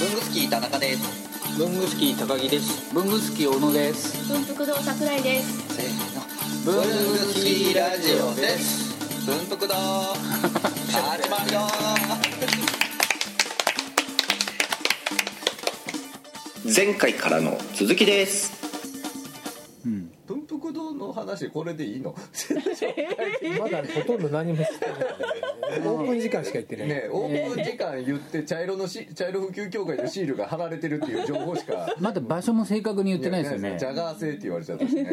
文具スキー田中です。文具スキー高木です。文具スキー小野です。文福堂桜井です。せーの。文具スキーラジオです。文福堂。始まるよ。前回からの続きです。うん。文福堂の話これでいいの？まだほとんど何もしてない。オープン時間しか言ってない、ねオープン時間言って茶色のし茶色普及協会のシールが貼られてるっていう情報しか。まだ場所も正確に言ってないですよね。ジャガー製って言われちゃったしね、い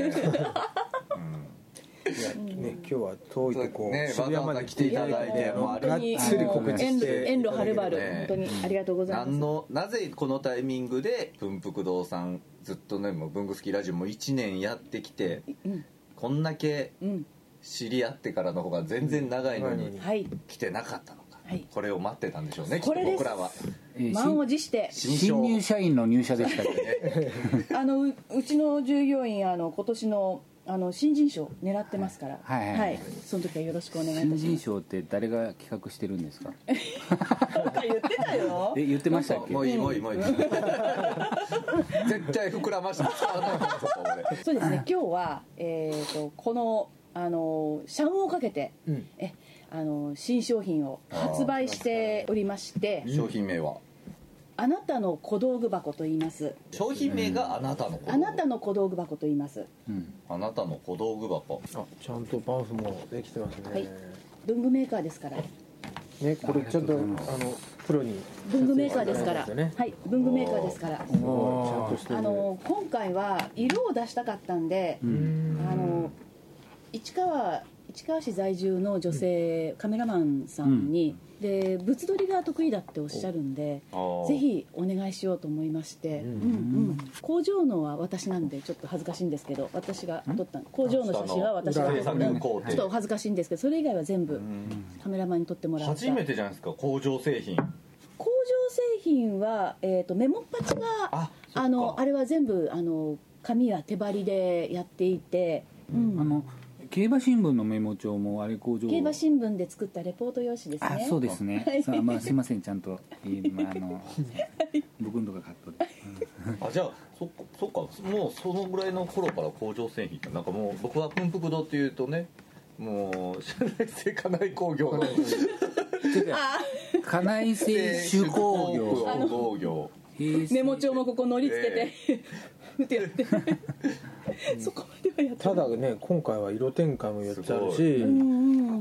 やね今日は遠いとこ、ね渋谷まで来ていただいてもうがっつり告知遠路して遠路はるばるね本当にありがとうございます。何のなぜこのタイミングで文福堂さんずっとねもう文具好きラジオも1年やってきてうん。こんだけうん知り合ってからの方が全然長いのに来てなかったのか、はい。これを待ってたんでしょうねことれ僕らは。えー満を持して。新新入社員の入社でしたっけ？あのううちの従業員あの今年のあの新人賞狙ってますから。はいはいはい。その時はよろしくお願いい新たします。人賞って誰が企画してるんですか？言ってたよ。え言ってましたっけ？もういいもういいもういい。絶対膨らまして使わないからそうですね。今日はえっとこのあの社運をかけてうん。えあの新商品を発売しておりまして商品名は？あなたの小道具箱と言います。商品名があなたの小道具。あなたの小道具箱と言います。うん。あなたの小道具箱。あちゃんとパンフもできてますね、はい。文具メーカーですから。ねこれちょっとあのプロに文具メーカーですから。撮影してもらはい。文具メーカーですから。あの今回は色を出したかったんで、うん。あの市川市川市在住の女性、カメラマンさんに、で物撮りが得意だっておっしゃるんでぜひお願いしようと思いまして、うん。うん工場のは私なんでちょっと恥ずかしいんですけど私が撮った工場の写真は私が撮った。ちょっとお恥ずかしいんですけどそれ以外は全部カメラマンに撮ってもらった。初めてじゃないですか工場製品。工場製品は、えー、とメモっパチがああのあれは全部あの紙は手張りでやっていて、うん。あの競馬新聞のメモ帳もあれ工場。競馬新聞で作ったレポート用紙ですあねそうですね、はい。さあまあすいません。ちゃんと、えーまあ、あの僕のとかカットで、あじゃあそっかそっか。もうそのぐらいの頃から工場製品ってなんかもう僕は文福堂っていうとねもう社内製家内工業の。うん、家内製手工業。工業。メモ帳もここ乗り付けて、ふてふてそこまではやってただね今回は色展開も4つあるしうんう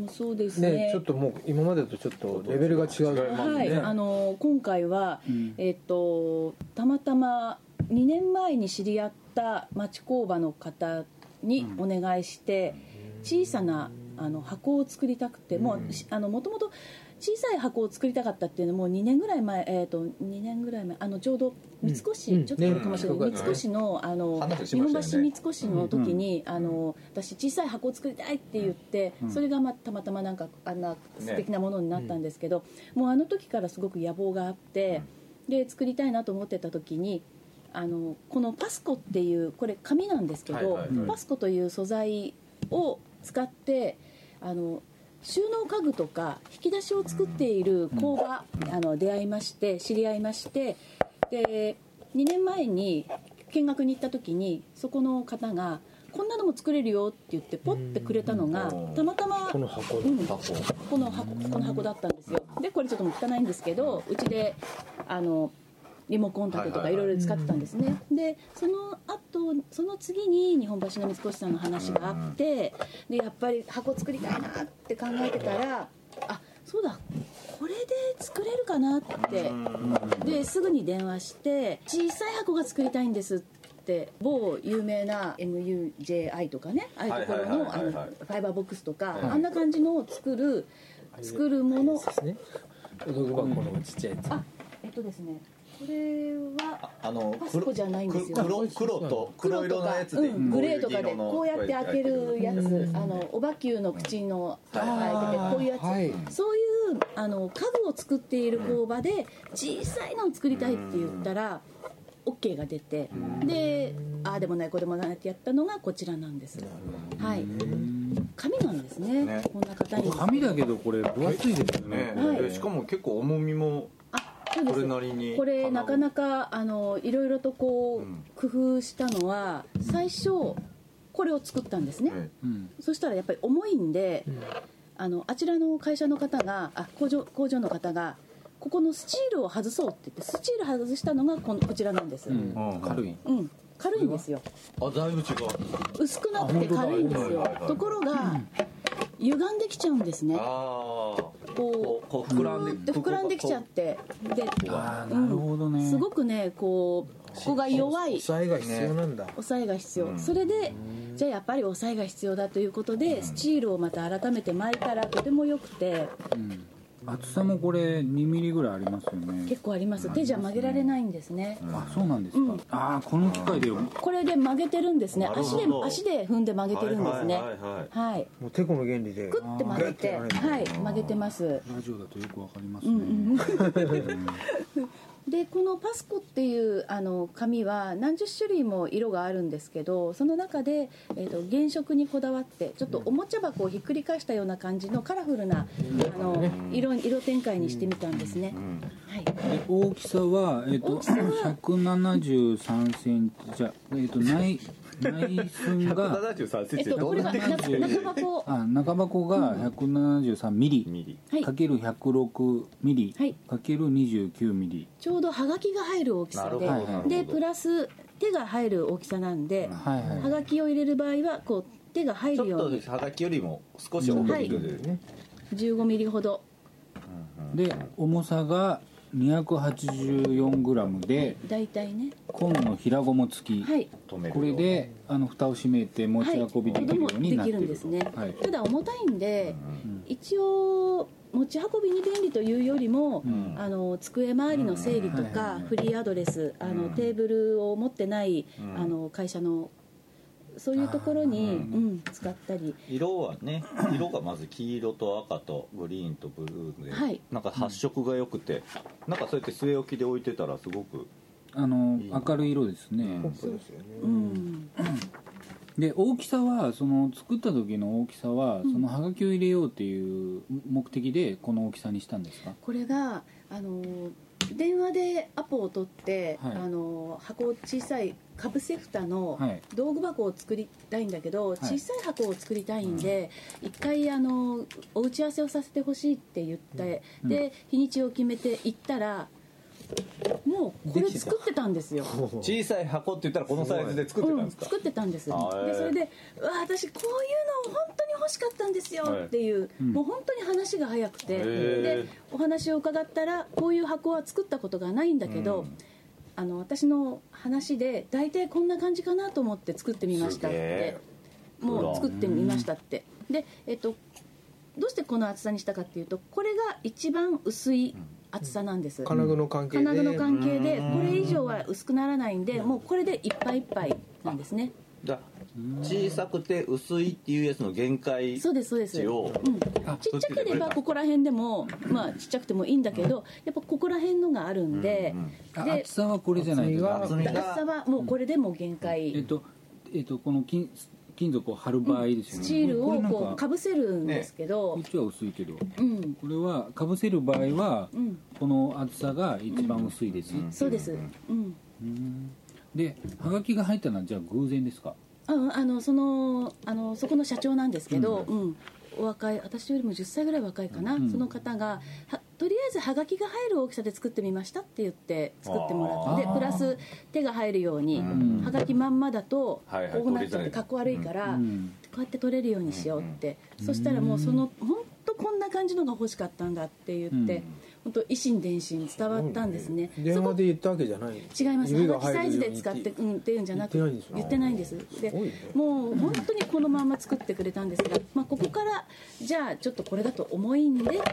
んそうですね。ねちょっともう今までとちょっとレベルが違う違いますはい、ね。あの今回は、うん。えっとたまたま2年前に知り合った町工場の方にお願いして、小さなあの箱を作りたくて、もうしあのもともと小さい箱を作りたかったっていうのも2年ぐらい前、えー、と2年ぐらい前あのちょうど三越、うん。ちょっと前かもしれない、ね三越のあの日話しま本橋三越の時に、あの私小さい箱を作りたいって言って、それがまたまたまなんかあんな素敵なものになったんですけど、もうあの時からすごく野望があって、で作りたいなと思ってた時にあのこのパスコっていうこれ紙なんですけど、はいはいはい。パスコという素材を使ってあの収納家具とか引き出しを作っている工場、あの出会いまして知り合いましてで2年前に見学に行った時にそこの方が「こんなのも作れるよ」って言ってポッてくれたのがうん。たまたまこの箱うん。箱。この箱この箱だったんですよ。でこれちょっともう汚いんですけどうちであのリモコン立てとかいろいろ使ってたんですね、でその後その次に日本橋の三越さんの話があってでやっぱり箱作りたいなって考えてたらあそうだこれで作れるかなって。ですぐに電話して小さい箱が作りたいんですって某有名な MUJI とかねああいうところのファイバーボックスとかあんな感じのを作る作るもの。ですね。道具箱のちっちゃいやつ。あえっとですねこれはあのパスコじゃないんですよ。黒黒と黒色のやつで、うん、グレーとかでこうやって開けるやつあのおばきゅうの口の開い。ててこういうやつ、はい。そういうあの家具を作っている工場で小さいのを作りたいって言ったら OK が出てでああでもないこうでもないってやったのがこちらなんです。はい。紙なんですね。ね。こんな方に。紙だけどこれ分厚いですよね。ね。はい。でしかも結構重みもこれなりにこれなかなかあのいろいろとこう、うん。工夫したのは最初これを作ったんですね、えうん。そしたらやっぱり重いんで、あのあちらの会社の方があ工場工場の方がここのスチールを外そうって言ってスチール外したのがこのこちらなんです、ううん。ん軽い。軽いんですよ。あだいぶ違う。薄くなって軽いんですよ。ところが歪んできちゃうんですね。こうこう膨らんでで膨らんできちゃって。でなるほどね。すごくねこうここが弱い。抑えが必要なんだ。抑えが必要、うん。それでじゃあやっぱり抑えが必要だということで、スチールをまた改めて巻いたらとても良くて。うん厚さもこれ2ミリぐらいありますよね。結構あります。手じゃ曲げられないんですね、あそうなんですか、うん。ああこの機械でこれで曲げてるんですね。足で足で踏んで曲げてるんですね。はいはいはいはい。もうテコの原理で。クッて曲げてはい曲げてます。ラジオだとよくわかりますね、うんうん でこのパスコっていうあの紙は何十種類も色があるんですけどその中で、えー、と原色にこだわってちょっとおもちゃ箱をひっくり返したような感じのカラフルなあの色色展開にしてみたんですね、うん。はい、で大きさは、えっと大きさは？173センチじゃえっと内内寸が173センチ。えっとこれが中中箱あ中箱が173ミリ、ミリはいかける106ミリ、はいかける29ミリちょうどはがきが入る大きさで、でプラス手が入る大きさなんで、はいはいはがきを入れる場合はこう手が入ちょっるようにとはがきよりも少し大きくで、ね15ミリほどで重さが 284g で大体ね。紺の平ゴム付き、はい。これであの蓋を閉めて持ち運びできるようになっている、はい、できるんですね、はい。ただ重たいんで、一応持ち運びに便利というよりも、ん。あの机周りの整理とうん。か、フリーアドレスあの、テーブルを持ってない、ん。あの会社のそういうところに、うん、使ったり。色はね 色がまず黄色と赤とグリーンとブルーで、はい。なんか発色が良くて、なんかそうやって据え置きで置いてたらすごくあの明るい色ですね、ポップですよね。うん。で大きさはその作った時の大きさは、そのハガキを入れようっていう目的でこの大きさにしたんですか？これがあの電話でアポを取って、はい。あの箱小さいかぶせ蓋のはい。道具箱を作りたいんだけど、い。小さい箱を作りたいんで、一回あのお打ち合わせをさせてほしいって言って、うん。で日にちを決めて行ったらもうこれ作ってたんですよ。小さい箱って言ったらこのサイズで作ってたんですか、作ってたんです。でそれで「うわ私こういうの本当に欲しかったんですよ」っていう、うん。もう本当に話が早くて。でお話を伺ったらこういう箱は作ったことがないんだけど、うん。あの私の話で大体こんな感じかなと思って作ってみましたって。えもう作ってみましたって。でえっとどうしてこの厚さにしたかっていうとこれが一番薄い厚さなんです、金具の関係で。金具の関係でこれ以上は薄くならないんでもうこれでいっぱいいっぱいなんですね。だ。小さくて薄いっていうやつの限界そうですそうです、うん、ちっちゃければここら辺でもまあちっちゃくてもいいんだけどやっぱここら辺のがあるんで、あで厚さはこれじゃないですか厚みが。厚さはもうこれでも限界、えっとえっとこの金金属を貼る場合ですよね、スチールをこうかぶせるんですけど、こっちは薄いけど。うん。これはかぶせる場合は、うん。この厚さが一番薄いです、そうです、うん。ではがきが入ったのはじゃあ偶然ですか？ああのそのあのそこの社長なんですけど、うん。お若い私よりも10歳ぐらい若いかな、うん。その方がはとりあえずはがきが入る大きさで作ってみましたって言って作ってもらってプラス手が入るように、ん。はがきまんまだとこうなっちゃってかっこ悪いから、うん。こうやって取れるようにしようって、そしたらもうその本当こんな感じのが欲しかったんだって言って、うん本当維心伝心伝わったんですね、電話で言ったわけじゃない違います。指はがきサイズで使ってうんっていうんじゃなく言ってないんですよ。言ってないんです。でね。もう本当にこのまま作ってくれたんですが、まあ、ここからじゃあちょっとこれだと重いんでって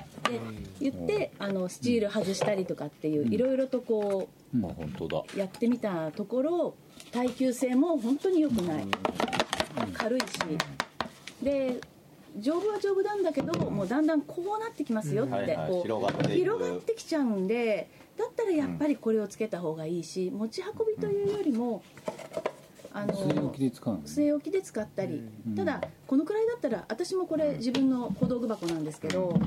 言ってあのスチール外したりとかっていういろいろとこあ本当だ。うやってみたところ耐久性も本当に良くない。軽いし。で丈夫は丈夫なんだけどもうだん。だんこうなってきますよっはいはいてこう広がっていく。広がってきちゃうんでだったらやっぱりこれをつけた方がいいし持ち運びというよりもあの据え置きで使う据え置きで使ったり、ただこのくらいだったら私もこれ自分の小道具箱なんですけど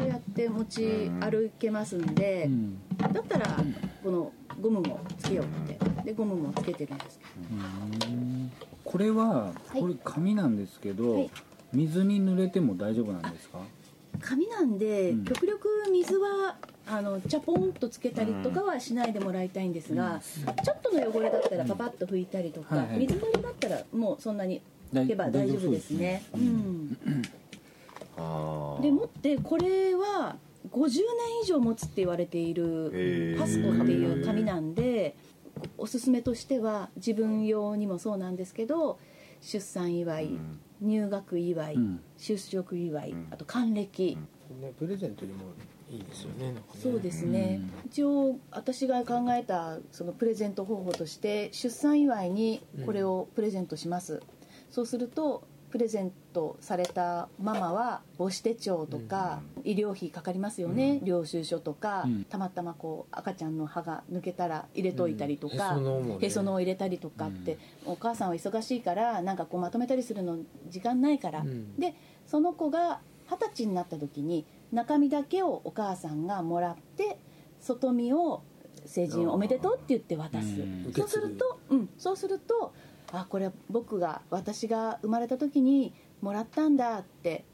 うやって持ち歩けますんで、うん。だったらこのゴムもつけようってでゴムもつけてるんです。けうん。これははい。これ紙なんですけど、はい水に濡れても大丈夫なんですか？ど紙なんで、うん。極力水はあのチャポンとつけたりとかはしないでもらいたいんですが、ちょっとの汚れだったらパパッと拭いたりとか、はいはい。水漏れだったらもうそんなに拭けば大丈夫ですね。すでもってこれは50年以上持つって言われていへるー。パスコっていう紙なんでおすすめとしては自分用にもそうなんですけど出産祝い、うん入学祝い、うん。就職祝い、うん。あと還暦、ねプレゼントにもいいですよねね。そうですね、うん。一応私が考えたそのプレゼント方法として出産祝いにこれをプレゼントします、そうするとプレゼントされたママは母子手帳とか、医療費かかりますよね、領収書とか、うん。たまたまこう赤ちゃんの歯が抜けたら入れといたりとか、うん。へそのを入れたりとかって、お母さんは忙しいからなんかこうまとめたりするの時間ないから、うん。でその子が二十歳になった時に中身だけをお母さんがもらって外身を成人おめでとうって言って渡す、うん。そうすると、うん、そうするとあこれは僕が私が生まれた時にもらったんだって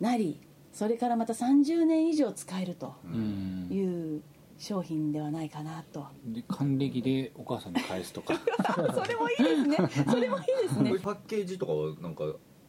なりそれからまた30年以上使えるとうん。いう商品ではないかなと、で還暦でお母さんに返すとか。それもいいですね。それもいいですね。パッケージとかはなんか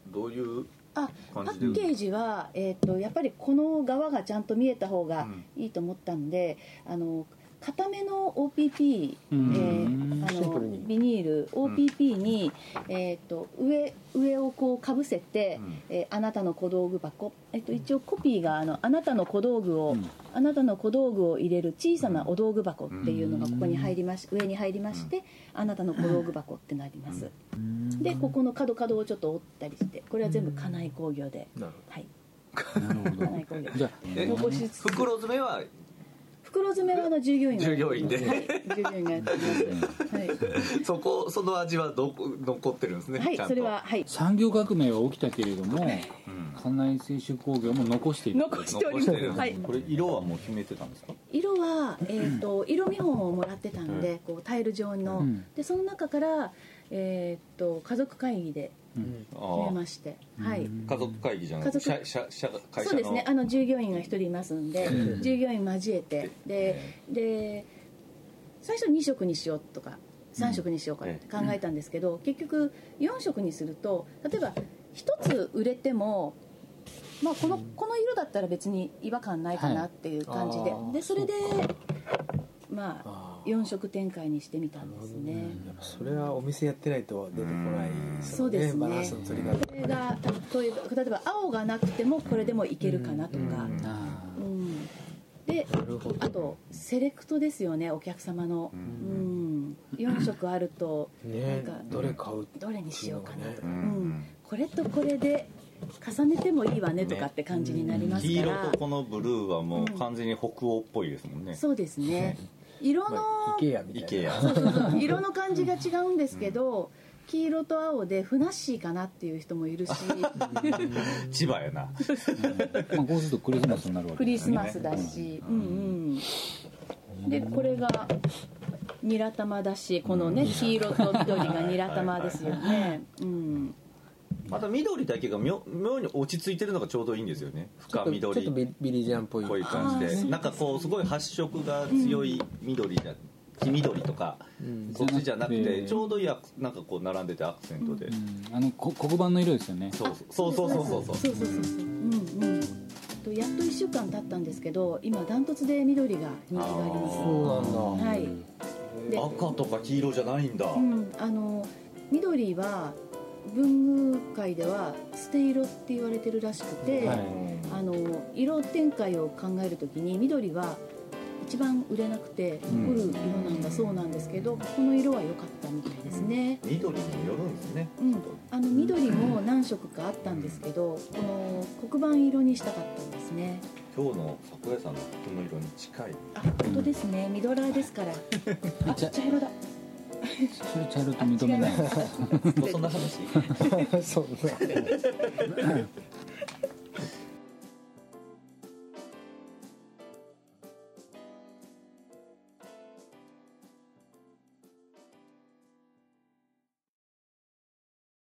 どういうあ感じでパッケージは、えー、とやっぱりこの側がちゃんと見えた方がいいと思ったんで、あの固めの OPP、うんえーあのビニール OPP に、えー、と上上をこうかぶせて、うん。えーあなたの小道具箱、えっと一応コピーがあの「あなたの小道具を、うん。あなたの小道具を入れる小さなお道具箱」っていうのがここに入りまし上に入りまして「あなたの小道具箱」ってなります。でここの角角をちょっと折ったりしてこれは全部家内工業で、なるはいなるほど。家内工業。じゃあえ残しつつ。袋詰めは袋詰めはあの従業員が従業員で。はい。従業員がやってます。はい、そこその味はどこ残ってるんですねはいちゃんと。それははい。産業革命は起きたけれどもうん家内製紙工業も残している。残しております。はい。これ色はもう決めてたんですか？色は、えー、と色見本をもらってたんで、こうタイル状の、うん。でその中から、えー、と家族会議であ決めあまして、はい、家族会議じゃなくて家族。社社社会社の。そうですね。あの従業員が1人いますんで、うん。従業員交えて。でで最初2色にしようとか3色にしようかって考えたんですけど、結局4色にすると例えば1つ売れても、まあ、このこの色だったら別に違和感ないかなっていう感じで,、でそれでまあ4色展開にしてみたんですね。やっぱそれはお店やってないと出てこないそうですね。バランスの取り方。これが例えば青がなくてもこれでもいけるかなとか、うん。あうん、でなるほど。あとセレクトですよねお客様の、うん。4色あるとねなんかどれ買うどれにしようかなとか、ううん。んこれとこれで重ねてもいいわねとかって感じになります黄色から、とこのブルーはもう完全に北欧っぽいですもんね。そうですね色の、まあ、イケアみたいな。イケアそうそうそう。色の感じが違うんですけど、黄色と青でふなっしーかなっていう人もいるし。千葉やな。まあ、こうするとクリスマスになるわけクリスマスだし、うんうん、でこれがニラ玉だしこのね黄色と緑がニラ玉ですよね、うん、また緑だけが妙妙に落ち着いてるのがちょうどいいんですよね。深ちょっとちょっとビビリジャンっぽい。ぽい感じで。なんかこうすごい発色が強い緑じゃ黄緑とかうん。そっちじゃなくててちょうどいいなんかこう並んでてアクセントで。うん。あのこ黒板の色ですよね。そうそうそうそうそう。そうそうそうそう。そううんうん。とやっと1週間経ったんですけど今ダントツで緑が人気があります。そうなんだ。はい。で赤とか黄色じゃないんだ。うん、あの緑は文具界では捨て色って言われてるらしくて、はい。あの色展開を考えるときに緑は一番売れなくて残る色なんだそうなんですけど、この色は良かったみたいですね、緑によるんですね。うん、あの緑も何色かあったんですけどこの黒板色にしたかったんですね。今日の桜屋さんの服の色に近い。あ本当ですね。ミドラーですから。あ茶色だそれ茶色と認めない。そんな話？そんな